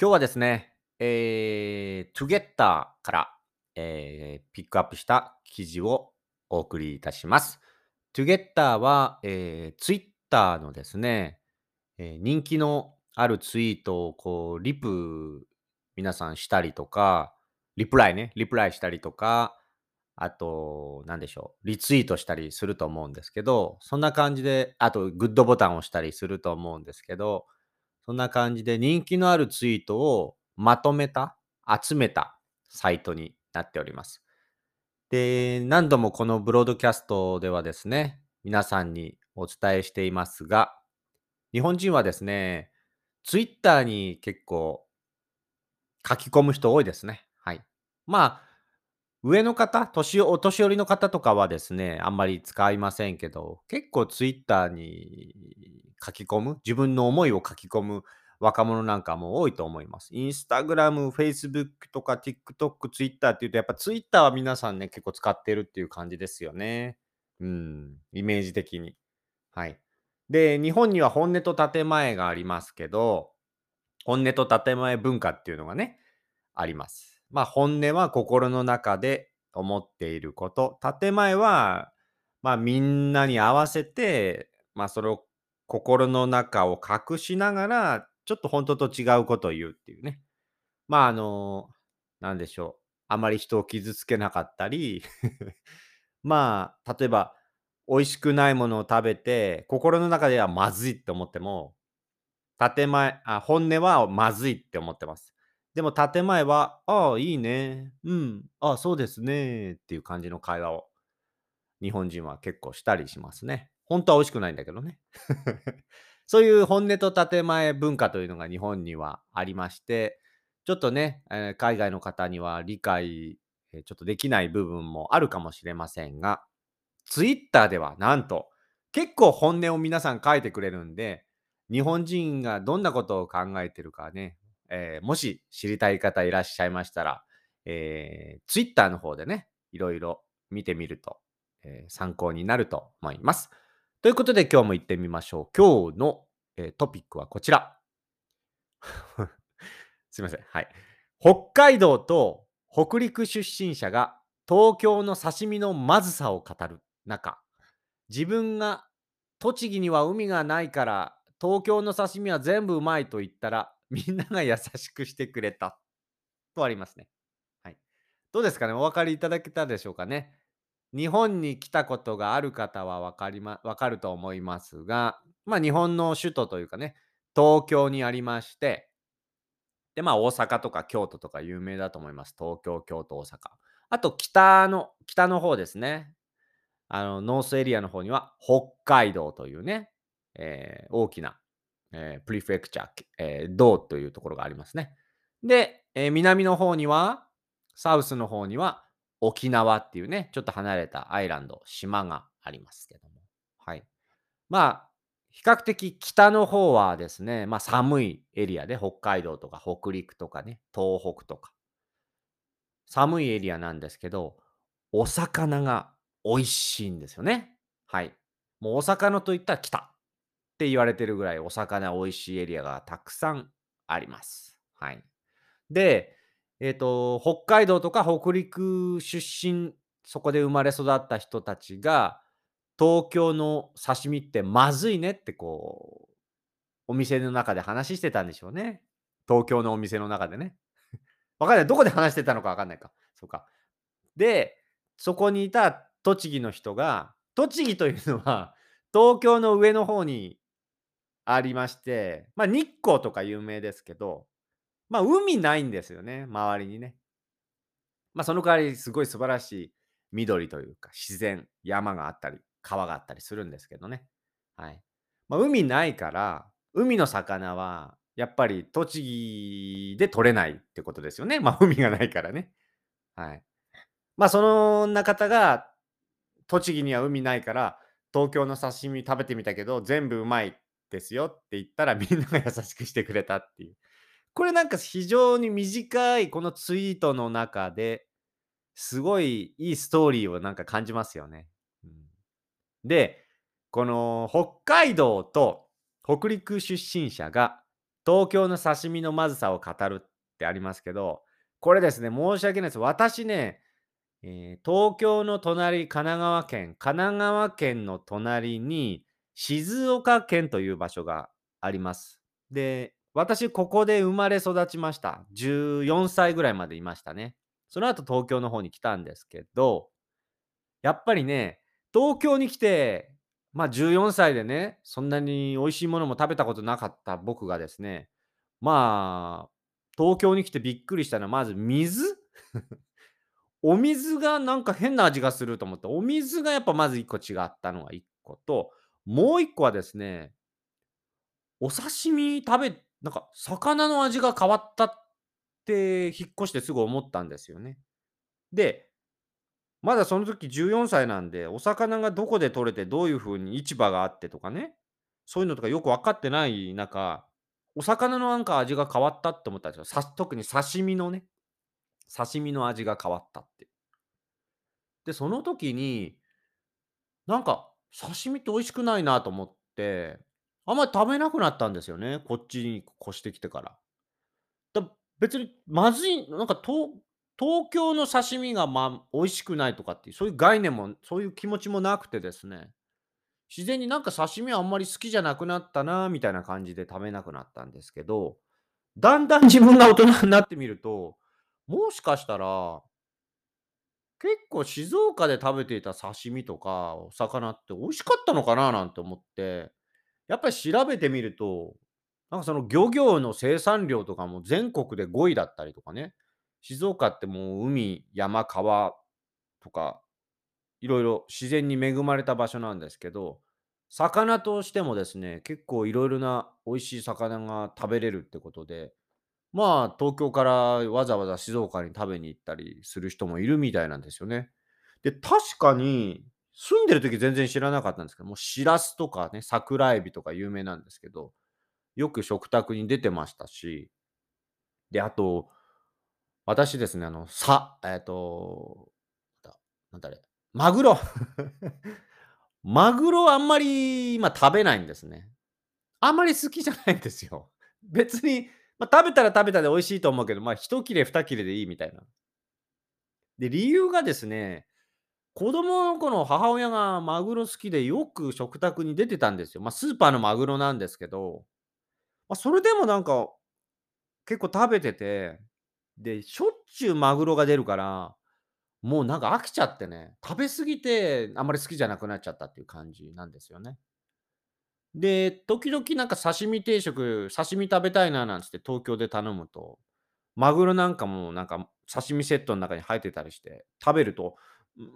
今日はですね、えー、トゥゲッターから、えーピックアップした記事をお送りいたします。トゥゲッターは、えー、ツイッターのですね、えー人気のあるツイートをこう、リプ皆さんしたりとか、リプライね、リプライしたりとか、あと、なんでしょう、リツイートしたりすると思うんですけど、そんな感じで、あと、グッドボタンを押したりすると思うんですけど、そんな感じで人気のあるツイートをまとめた、集めたサイトになっております。で、何度もこのブロードキャストではですね、皆さんにお伝えしていますが、日本人はですね、ツイッターに結構書き込む人多いですね。はい。まあ、上の方、年お年寄りの方とかはですね、あんまり使いませんけど、結構ツイッターに書き込む、自分の思いを書き込む若者なんかも多いと思います。インスタグラム、フェイスブックとか TikTok、ツイッターっていうと、やっぱツイッターは皆さんね、結構使ってるっていう感じですよね。うん、イメージ的に。はい。で、日本には本音と建前がありますけど、本音と建前文化っていうのがね、あります。まあ本音は心の中で思っていること。建前は、まあみんなに合わせて、まあそれを心の中を隠しながら、ちょっと本当と違うことを言うっていうね。まああの、なんでしょう。あまり人を傷つけなかったり、まあ例えば美味しくないものを食べて、心の中ではまずいって思っても、建前、あ、本音はまずいって思ってます。でも建前は、ああ、いいね。うん。ああ、そうですね。っていう感じの会話を日本人は結構したりしますね。本当は美味しくないんだけどね。そういう本音と建前文化というのが日本にはありまして、ちょっとね、えー海外の方には理解、えーちょっとできない部分もあるかもしれませんが、ツイッターではなんと結構本音を皆さん書いてくれるんで、日本人がどんなことを考えてるかね、えーもし知りたい方いらっしゃいましたら、えー、ツイッターの方でね、いろいろ見てみると、え参考になると思います。ということで今日も行ってみましょう。今日の、えートピックはこちら。すいません。はい。北海道と北陸出身者が東京の刺身のまずさを語る中、自分が栃木には海がないから東京の刺身は全部うまいと言ったらみんなが優しくしてくれたとありますね。はい。どうですかね？お分かりいただけたでしょうかね？日本に来たことがある方は分かりま、分かると思いますが、まあ日本の首都というかね、東京にありまして、で、まあ大阪とか京都とか有名だと思います。東京、京都、大阪。あと北の、北の方ですね。あの、ノースエリアの方には北海道というね、えー大きな、えープリフェクチャー、えー道というところがありますね。で、え南の方には、サウスの方には沖縄っていうね、ちょっと離れたアイランド、島がありますけども。はい。まあ、比較的北の方はですね、まあ寒いエリアで北海道とか北陸とかね、東北とか、寒いエリアなんですけど、お魚が美味しいんですよね。はい。もうお魚といったら北って言われてるぐらいお魚美味しいエリアがたくさんあります。はい。で、えっ、と、北海道とか北陸出身、そこで生まれ育った人たちが、東京の刺身ってまずいねってこう、お店の中で話してたんでしょうね。東京のお店の中でね。わかんない。どこで話してたのかわかんないか。そうか。で、そこにいた栃木の人が、栃木というのは東京の上の方にありまして、まあ日光とか有名ですけど、まあ海ないんですよね、周りにね。まあその代わりすごい素晴らしい緑というか自然、山があったり、川があったりするんですけどね。はい。まあ海ないから、海の魚はやっぱり栃木で取れないってことですよね。まあ海がないからね。はい。まあそんな方が栃木には海ないから東京の刺身食べてみたけど全部うまいですよって言ったらみんなが優しくしてくれたっていう。これなんか非常に短いこのツイートの中ですごいいいストーリーをなんか感じますよね。うんで、この北海道と北陸出身者が東京の刺身のまずさを語るってありますけど、これですね、申し訳ないです。私ね、えー東京の隣、神奈川県、神奈川県の隣に静岡県という場所があります。で、私、ここで生まれ育ちました。14歳ぐらいまでいましたね。その後、東京の方に来たんですけど、やっぱりね、東京に来て、まあ14歳でね、そんなに美味しいものも食べたことなかった僕がですね、まあ、東京に来てびっくりしたのは、まず水？お水がなんか変な味がすると思って、お水がやっぱまず1個違ったのが1個と、もう1個はですね、お刺身食べなんか魚の味が変わったって引っ越してすぐ思ったんですよね。で、まだその時14歳なんで、お魚がどこで取れてどういう風に市場があってとかね、そういうのとかよく分かってない中、お魚のなんか味が変わったって思ったんですよ。さ特に刺身のね、刺身の味が変わったって。で、その時に、なんか刺身って美味しくないなと思って、あんまり食べなくなったんですよね、こっちに越してきてから。だ別にまずい、なんか東東京の刺身がま美味しくないとかっていう、そういう概念も、そういう気持ちもなくてですね、自然になんか刺身あんまり好きじゃなくなったなみたいな感じで食べなくなったんですけど、だんだん自分が大人になってみると、もしかしたら、結構静岡で食べていた刺身とかお魚って美味しかったのかななんて思って、やっぱり調べてみると、なんかその漁業の生産量とかも全国で5位だったりとかね、静岡ってもう海、山、川とか、いろいろ自然に恵まれた場所なんですけど、魚としてもですね、結構いろいろな美味しい魚が食べれるってことで、まあ、東京からわざわざ静岡に食べに行ったりする人もいるみたいなんですよね。で、確かに、住んでる時全然知らなかったんですけど、もうしらすとかね、桜エビとか有名なんですけど、よく食卓に出てましたし、で、あと、私ですね、あの、さ、えっと、なんだれ、マグロ。マグロあんまり今食べないんですね。あんまり好きじゃないんですよ。別に、まあ、食べたら食べたで美味しいと思うけど、まあ、一切れ二切れでいいみたいな。で、理由がですね、子供の頃母親がマグロ好きでよく食卓に出てたんですよ。まあ、スーパーのマグロなんですけど、まあ、それでもなんか結構食べてて、で、しょっちゅうマグロが出るから、もうなんか飽きちゃってね、食べ過ぎてあんまり好きじゃなくなっちゃったっていう感じなんですよね。で、時々なんか刺身定食、刺身食べたいななんつって東京で頼むと、マグロなんかもなんか刺身セットの中に入ってたりして、食べると、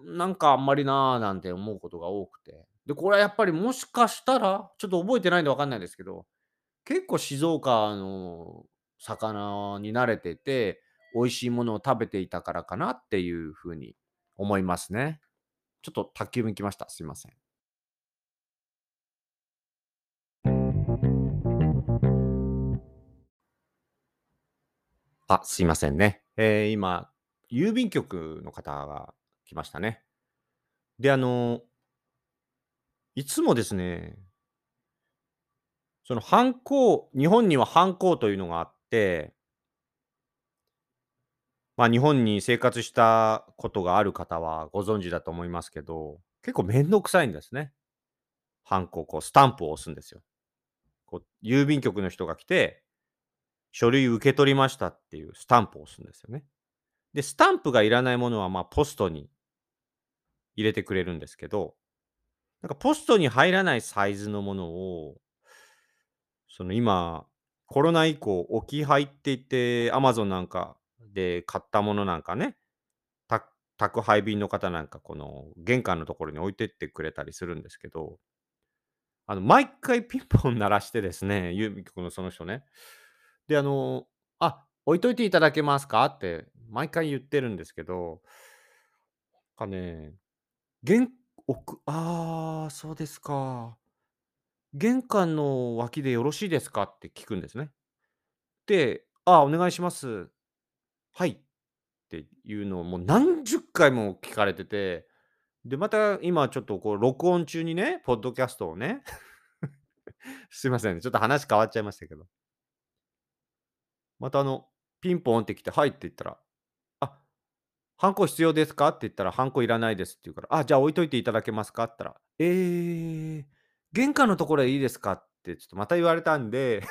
なんかあんまりなぁなんて思うことが多くて。で、これはやっぱりもしかしたら、ちょっと覚えてないんでわかんないですけど、結構静岡の魚に慣れてて、美味しいものを食べていたからかなっていうふうに思いますね。ちょっと宅急便来ました。すいません。あ、すいませんね。えー今、郵便局の方が来ましたね。で、あの、いつもですね、そのハンコ日本にはハンコというのがあって、まあ、日本に生活したことがある方はご存知だと思いますけど、結構めんどくさいんですね。ハンコ、こうスタンプを押すんですよ。こう郵便局の人が来て、書類受け取りましたっていうスタンプを押すんですよね。で、スタンプがいらないものは、まあ、ポストに入れてくれるんですけど、なんかポストに入らないサイズのものを、その今、コロナ以降、置き配って言って、アマゾンなんかで買ったものなんかね、宅配便の方なんか、この玄関のところに置いてってくれたりするんですけど、あの、毎回ピンポン鳴らしてですね、郵便局のその人ね。で、あの、あ、置いといていただけますか？って毎回言ってるんですけど、なんかね、玄奥ああ、そうですか。玄関の脇でよろしいですか？って聞くんですね。で、ああ、お願いします。はい。っていうのをもう何十回も聞かれてて、で、また今ちょっとこう録音中にね、ポッドキャストをね すいませんね、ちょっと話変わっちゃいましたけど。またあの、ピンポンって来て、はいって言ったら、ハンコ必要ですか？って言ったら、ハンコいらないですって言うから、あ、じゃあ置いといていただけますか？って言ったら、えー、玄関のところでいいですか？ってちょっとまた言われたんで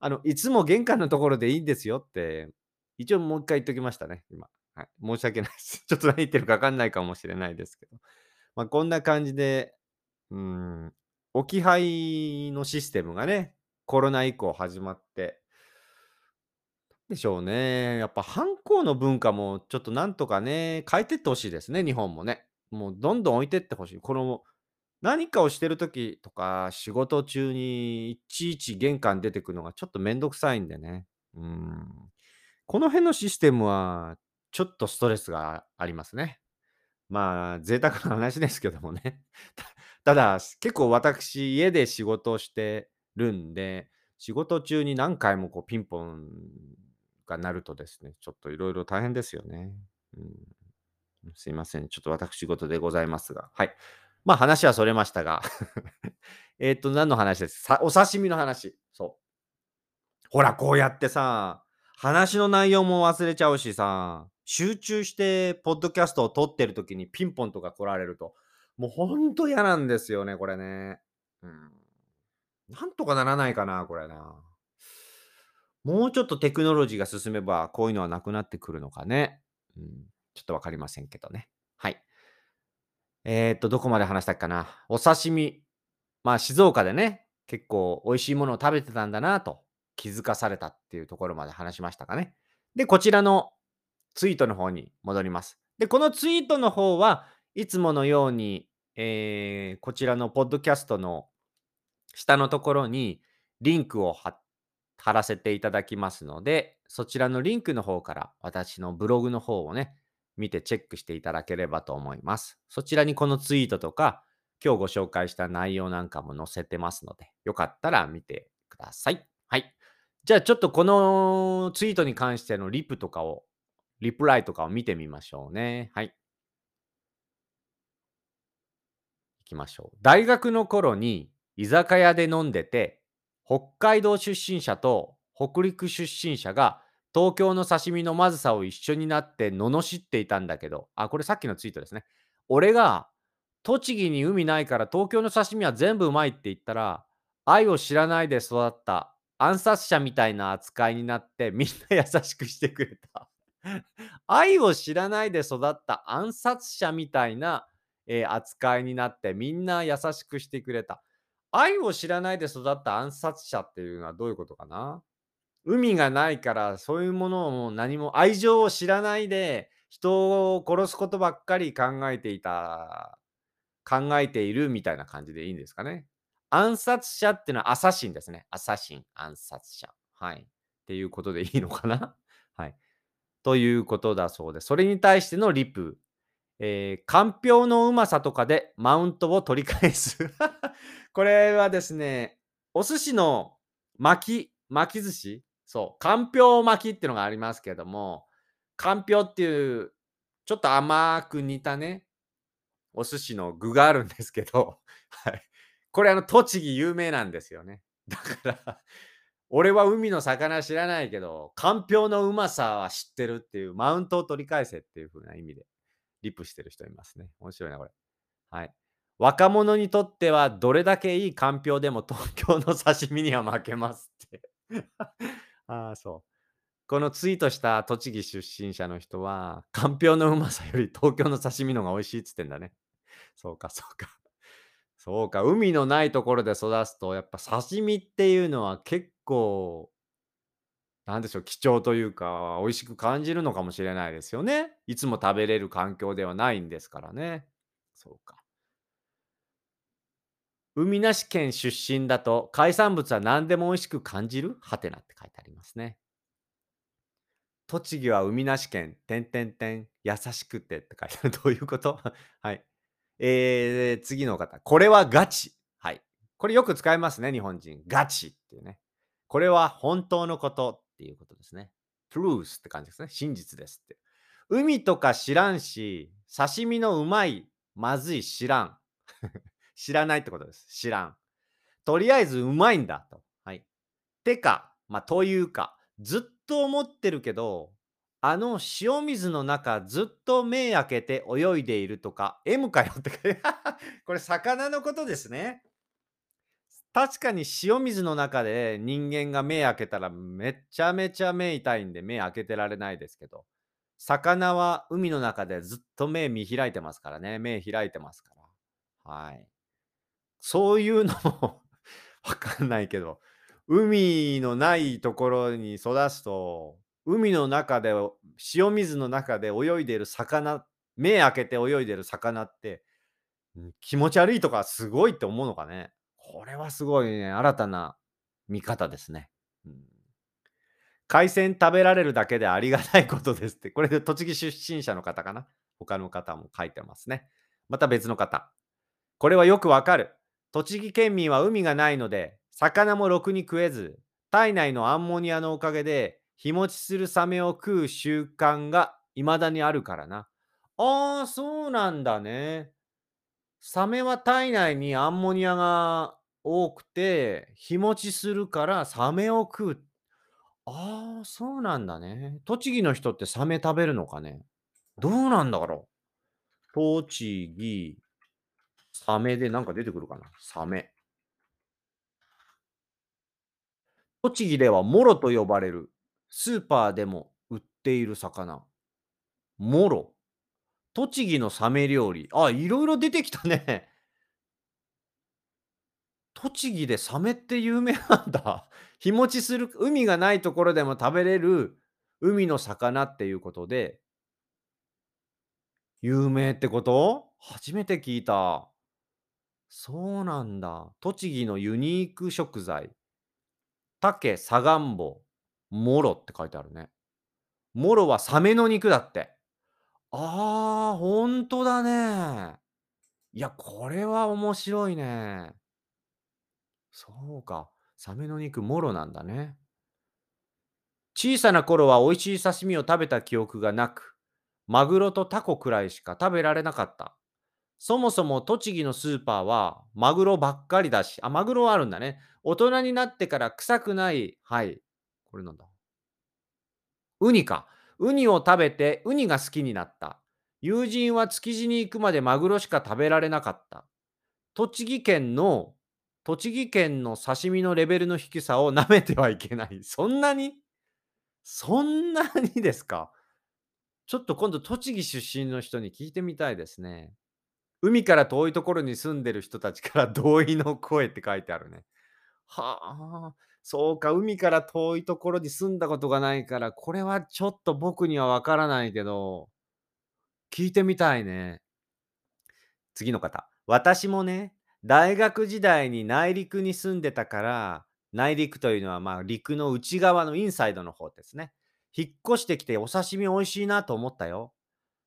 あの、いつも玄関のところでいいんですよって、一応もう一回言っときましたね、今。はい。申し訳ないです。ちょっと何言ってるか分かんないかもしれないですけど。まあ、こんな感じで、うん、置き配のシステムがね、コロナ以降始まってでしょうね。やっぱ反抗の文化もちょっとなんとかね、変えてってほしいですね、日本もね。もうどんどん置いてってほしい。この何かをしてる時とか、仕事中にいちいち玄関出てくのがちょっとめんどくさいんでね。うん。この辺のシステムはちょっとストレスがありますね。まあ、贅沢な話ですけどもね。た だ、結構私、家で仕事をしてるんで、仕事中に何回もこうピンポンが鳴るとですね、ちょっといろいろ大変ですよね。うん、すいません。ちょっと私事でございますが。はい。まあ話はそれましたが えっと、何の話です？お刺身の話。そう。ほら、こうやってさ、話の内容も忘れちゃうしさ、集中してポッドキャストを撮ってる時にピンポンとか来られると、もうほんと嫌なんですよね、これね。うん。なんとかならないかな、これな。もうちょっとテクノロジーが進めば、こういうのはなくなってくるのかね。うん、ちょっとわかりませんけどね。はい。えー、っと、どこまで話したっかな。お刺身。まあ、静岡でね、結構美味しいものを食べてたんだなと気づかされたっていうところまで話しましたかね。で、こちらのツイートの方に戻ります。で、このツイートの方はいつものように、えー、こちらのポッドキャストの下のところにリンクを貼っ貼らせていただきますので、そちらのリンクの方から私のブログの方をね、見てチェックしていただければと思います。そちらにこのツイートとか、今日ご紹介した内容なんかも載せてますので、よかったら見てください。はい。じゃあちょっとこのツイートに関してのリプとかを、リプライとかを見てみましょうね。はい。行きましょう。大学の頃に居酒屋で飲んでて、北海道出身者と北陸出身者が東京の刺身のまずさを一緒になって罵っていたんだけど、あ、これさっきのツイートですね。俺が栃木に海ないから東京の刺身は全部うまいって言ったら、愛を知らないで育った暗殺者みたいな扱いになってみんな優しくしてくれた。愛を知らないで育った暗殺者みたいな、えー、扱いになってみんな優しくしてくれた。愛を知らないで育った暗殺者っていうのはどういうことかな？海がないからそういうものをもう何も愛情を知らないで人を殺すことばっかり考えていた考えているみたいな感じでいいんですかね？暗殺者っていうのはアサシンですね。アサシン暗殺者。はい。っていうことでいいのかな？はい。ということだそうでそれに対してのリプえー、かんぴょうのうまさとかでマウントを取り返す これはですね、お寿司の巻き、巻き寿司？そう、かんぴょう巻きっていうのがありますけども、かんぴょうっていう、ちょっと甘く煮たね、お寿司の具があるんですけど、はい。これあの、栃木有名なんですよね。だから俺は海の魚知らないけど、かんぴょうのうまさは知ってるっていう、マウントを取り返せっていう風な意味でリプしてる人いますね。面白いな、これ。はい。若者にとってはどれだけいいかんぴょうでも東京の刺身には負けますって ああ、そう。このツイートした栃木出身者の人は、かんぴょうのうまさより東京の刺身の方が美味しいっつってんだね。そうか、そうか。そうか、海のないところで育つと、やっぱ刺身っていうのは結構なんでしょう、貴重というか、美味しく感じるのかもしれないですよね。いつも食べれる環境ではないんですからね。そうか。海なし県出身だと海産物は何でも美味しく感じる？はてなって書いてありますね。栃木は海なし県、てんてんてん、優しくてって書いてある。どういうこと？はい。えー、次の方。これはガチ。はい。これよく使いますね、日本人。ガチっていうね。これは本当のことっていうことですね。truth って感じですね。真実ですって。海とか知らんし、刺身のうまい、まずい知らん。知らないってことです。知らん。とりあえずうまいんだと。はい。てか、まあ、というか、ずっと思ってるけど、あの塩水の中ずっと目開けて泳いでいるとか、M かよって これ魚のことですね。確かに塩水の中で人間が目開けたらめちゃめちゃ目痛いんで目開けてられないですけど、魚は海の中でずっと目見開いてますからね。目開いてますから。はい。そういうのも わかんないけど、海のないところに育つと、海の中で、塩水の中で泳いでる魚、目開けて泳いでる魚って、気持ち悪いとかすごいって思うのかね。これはすごいね、新たな見方ですね。うん、海鮮食べられるだけでありがたいことですって。これで栃木出身者の方かな？他の方も書いてますね。また別の方。これはよくわかる。栃木県民は海がないので、魚もろくに食えず、体内のアンモニアのおかげで日持ちするサメを食う習慣が未だにあるからな。ああ、そうなんだね。サメは体内にアンモニアが多くて、日持ちするからサメを食う。ああ、そうなんだね。栃木の人ってサメ食べるのかね。どうなんだろう。栃木、サメでなんか出てくるかな。サメ。栃木ではモロと呼ばれるスーパーでも売っている魚。モロ。栃木のサメ料理。あ、いろいろ出てきたね。栃木でサメって有名なんだ。日持ちする、海がないところでも食べれる海の魚っていうことで、有名ってこと？初めて聞いた。そうなんだ。栃木のユニーク食材。竹、サガンボ、モロって書いてあるね。モロはサメの肉だって。ああ、ほんとだね。いや、これは面白いね。そうか。サメの肉、モロなんだね。小さな頃は美味しい刺身を食べた記憶がなく、マグロとタコくらいしか食べられなかった。そもそも栃木のスーパーはマグロばっかりだし、あ、マグロはあるんだね。大人になってから臭くない、はい。これなんだ。ウニか。ウニを食べてウニが好きになった。友人は築地に行くまでマグロしか食べられなかった。栃木県の、栃木県の刺身のレベルの低さを舐めてはいけない。そんなに？そんなにですか？ちょっと今度栃木出身の人に聞いてみたいですね。海から遠いところに住んでる人たちから同意の声って書いてあるね。はあ、そうか、海から遠いところに住んだことがないから、これはちょっと僕にはわからないけど、聞いてみたいね。次の方。私もね、大学時代に内陸に住んでたから、内陸というのはまあ陸の内側のインサイドの方ですね。引っ越してきてお刺身美味しいなと思ったよ。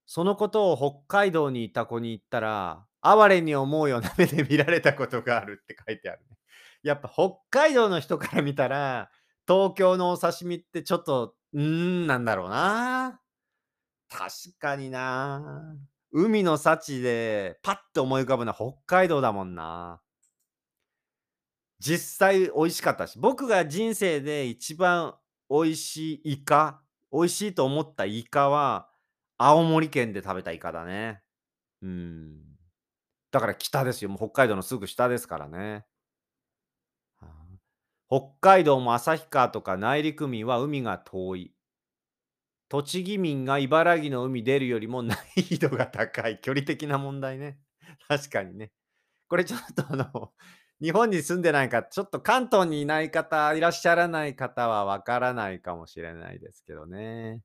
そのことを北海道にいた子に言ったら、哀れに思うような目で見られたことがあるって書いてあるね。やっぱ北海道の人から見たら、東京のお刺身ってちょっと、うーん、なんだろうな。確かにな。海の幸でパッと思い浮かぶのは北海道だもんな。実際美味しかったし、僕が人生で一番美味しいイカ、美味しいと思ったイカは、青森県で食べたイカだね。うん。だから北ですよ。もう北海道のすぐ下ですからね。北海道も旭川とか内陸民は海が遠い。栃木民が茨城の海出るよりも難易度が高い。距離的な問題ね。確かにね。これちょっとあの、日本に住んでないか、ちょっと関東にいない方、いらっしゃらない方はわからないかもしれないですけどね。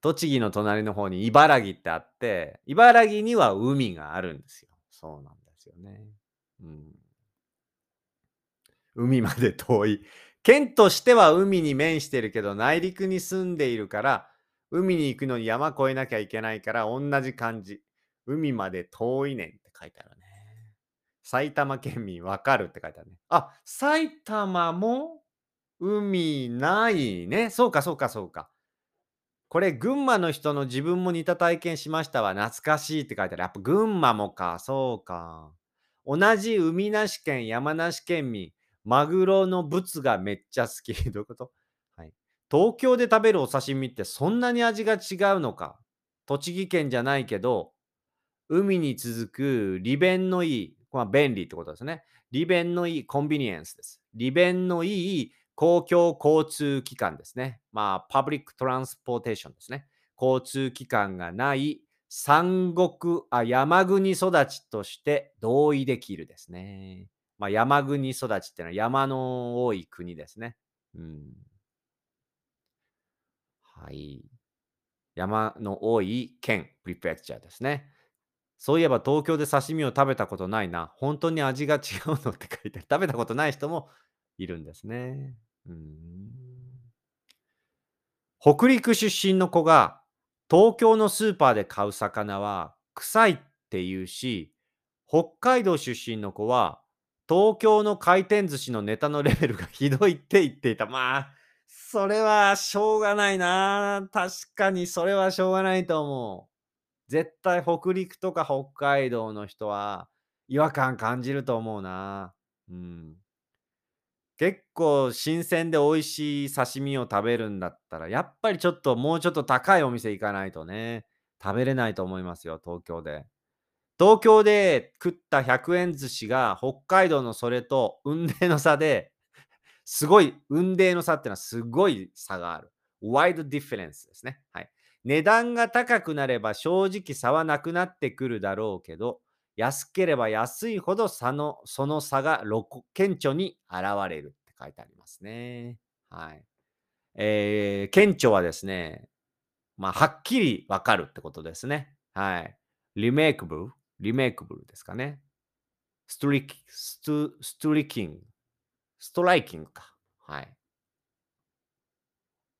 栃木の隣の方に茨城ってあって、茨城には海があるんですよ。そうなんですよね。うん。海まで遠い。県としては海に面してるけど、内陸に住んでいるから、海に行くのに山越えなきゃいけないから、同じ感じ。海まで遠いねんって書いてあるね。埼玉県民わかるって書いてあるね。あ、埼玉も海ないね。そうか、そうか、そうか。これ、群馬の人の自分も似た体験しましたわ。懐かしいって書いてある。やっぱ群馬もか、そうか。同じ海なし県、山梨県民。マグロのブツがめっちゃ好き。どういうこと？はい。東京で食べるお刺身ってそんなに味が違うのか？栃木県じゃないけど、海に続く利便のいい、まあ、便利ってことですね。利便のいい convenience です。利便のいい公共交通機関ですね。まあ、 public transportation ですね。交通機関がない山国あ、山国育ちとして同意できるですね。まあ、山国育ちっていうのは山の多い国ですね。うん。はい。山の多い県、プリフェクチャーですね。そういえば東京で刺身を食べたことないな。本当に味が違うのって書いてある。食べたことない人もいるんですね。うん。北陸出身の子が東京のスーパーで買う魚は臭いって言うし、北海道出身の子は東京の回転寿司のネタのレベルがひどいって言っていた。まあ、それはしょうがないな。確かにそれはしょうがないと思う。絶対北陸とか北海道の人は違和感感じると思うな。うん。結構新鮮で美味しい刺身を食べるんだったら、やっぱりちょっともうちょっと高いお店行かないとね、食べれないと思いますよ、東京で。東京で食った100円寿司が北海道のそれと運命の差で、すごい、運命の差っていうのはすごい差がある。 wide difference ですね。はい。値段が高くなれば正直差はなくなってくるだろうけど、安ければ安いほど差のその差が顕著に現れるって書いてありますね。はい。えー、顕著はですね、まあ、はっきりわかるってことですね。はい。リメイクブルリメイクブルですかね。ストリストストリキング。ストライキングか。はい。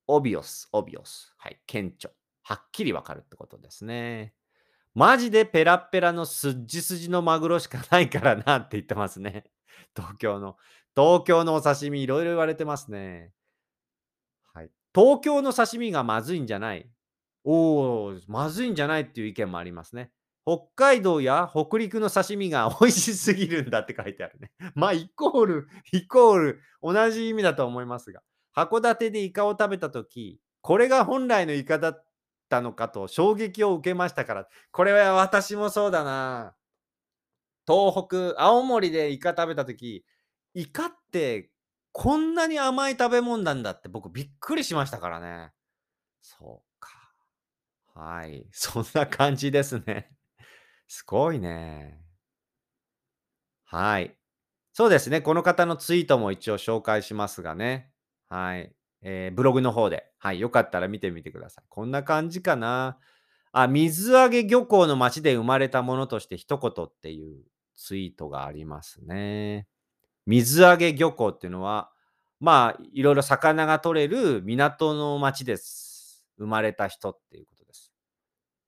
オビオス、オビオス。はい。顕著。はっきりわかるってことですね。マジでペラペラのすっじすじのマグロしかないからなって言ってますね。東京の。東京のお刺身いろいろ言われてますね。はい。東京の刺身がまずいんじゃない？おお、まずいんじゃないっていう意見もありますね。北海道や北陸の刺身が美味しすぎるんだって書いてあるね。まあ、イコール、イコール、同じ意味だと思いますが。函館でイカを食べたとき、これが本来のイカだったのかと衝撃を受けましたから、これは私もそうだな。東北、青森でイカ食べたとき、イカってこんなに甘い食べ物なんだって僕びっくりしましたからね。そうか。はい。そんな感じですね。すごいね。はい。そうですね。この方のツイートも一応紹介しますがね。はい。えー、ブログの方で、はい、よかったら見てみてください。こんな感じかな。あ、水揚げ漁港の町で生まれたものとして一言っていうツイートがありますね。水揚げ漁港っていうのは、まあ、いろいろ魚が取れる港の町です。生まれた人っていうこと。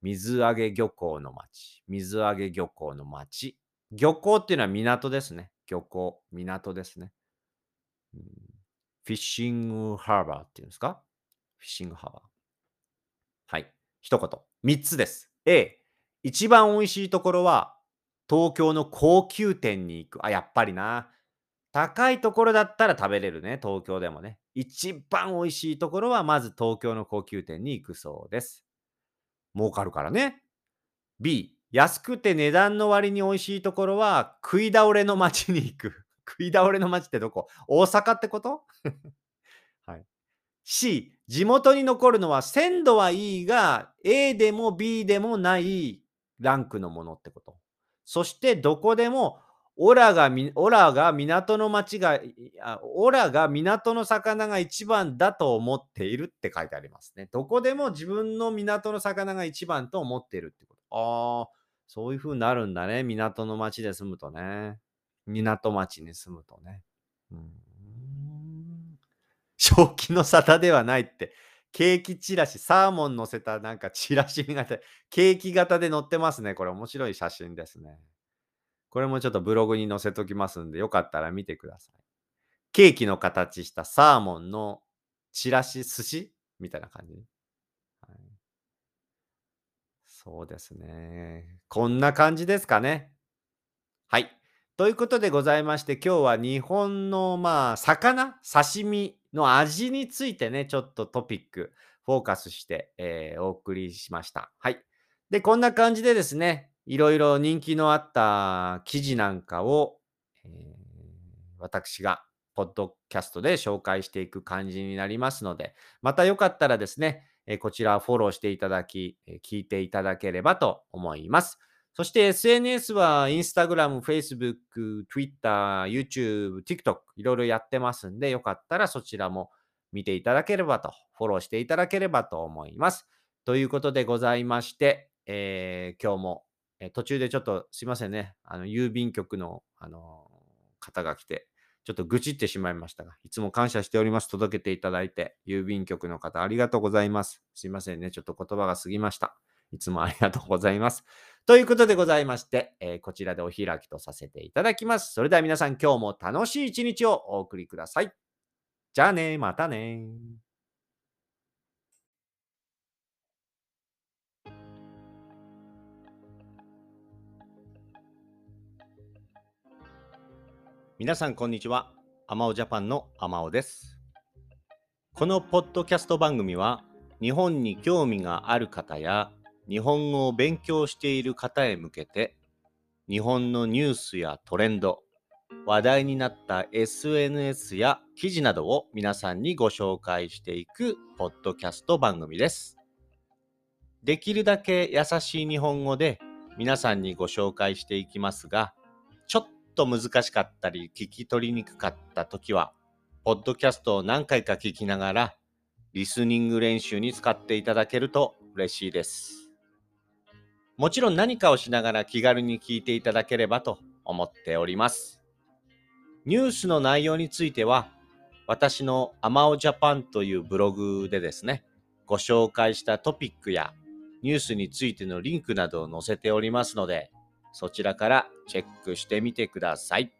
水揚げ漁港の町。水揚げ漁港の町。漁港っていうのは港ですね。漁港、港ですね。フィッシングハーバーっていうんですか？フィッシングハーバー。はい。一言。三つです。A、一番美味しいところは、東京の高級店に行く。あ、やっぱりな。高いところだったら食べれるね。東京でもね。一番美味しいところは、まず東京の高級店に行くそうです。儲かるからね。B、安くて値段の割に美味しいところは、食い倒れの街に行く。食い倒れの街ってどこ？大阪ってこと？はい。C、地元に残るのは鮮度はいいが A でも B でもないランクのものってこと。そしてどこでもオラがオラが港の町がオラが港の魚が一番だと思っているって書いてありますね。どこでも自分の港の魚が一番と思っているってこと。ああ、そういう風になるんだね。港の町で住むとね。港町に住むとね。うん。正気の沙汰ではないって。ケーキチラシ、サーモン乗せたなんかチラシ型、ケーキ型で載ってますね。これ面白い写真ですね。これもちょっとブログに載せときますんで、よかったら見てください。ケーキの形したサーモンのチラシ、寿司みたいな感じ、はい。そうですね。こんな感じですかね。はい。ということでございまして、今日は日本のまあ、魚、刺身の味についてね、ちょっとトピック、フォーカスして、えー、お送りしました。はい。で、こんな感じでですね、いろいろ人気のあった記事なんかを、えー、私がポッドキャストで紹介していく感じになりますので、またよかったらですね、えこちらフォローしていただき、え聞いていただければと思います。そして SNS は Instagram、Facebook、Twitter、YouTube、TikTok いろいろやってますんで、よかったらそちらも見ていただければと、フォローしていただければと思います。ということでございまして、えー、今日も、え途中でちょっとすいませんね、あの郵便局の、あの方が来て、ちょっと愚痴ってしまいましたが、いつも感謝しております。届けていただいて、郵便局の方ありがとうございます。すいませんね、ちょっと言葉が過ぎました。いつもありがとうございます。ということでございまして、えー、こちらでお開きとさせていただきます。それでは皆さん今日も楽しい一日をお送りください。じゃあね、またね。皆さんこんにちは。アマオジャパンのアマオです。このポッドキャスト番組は日本に興味がある方や日本語を勉強している方へ向けて日本のニュースやトレンド、話題になった SNS や記事などを皆さんにご紹介していくポッドキャスト番組です。できるだけ優しい日本語で皆さんにご紹介していきますが、と難しかったり聞き取りにくかった時は、ポッドキャストを何回か聞きながら、リスニング練習に使っていただけると嬉しいです。もちろん何かをしながら気軽に聞いていただければと思っております。ニュースの内容については、私のアマオジャパンというブログでですね、ご紹介したトピックやニュースについてのリンクなどを載せておりますので、そちらからチェックしてみてください。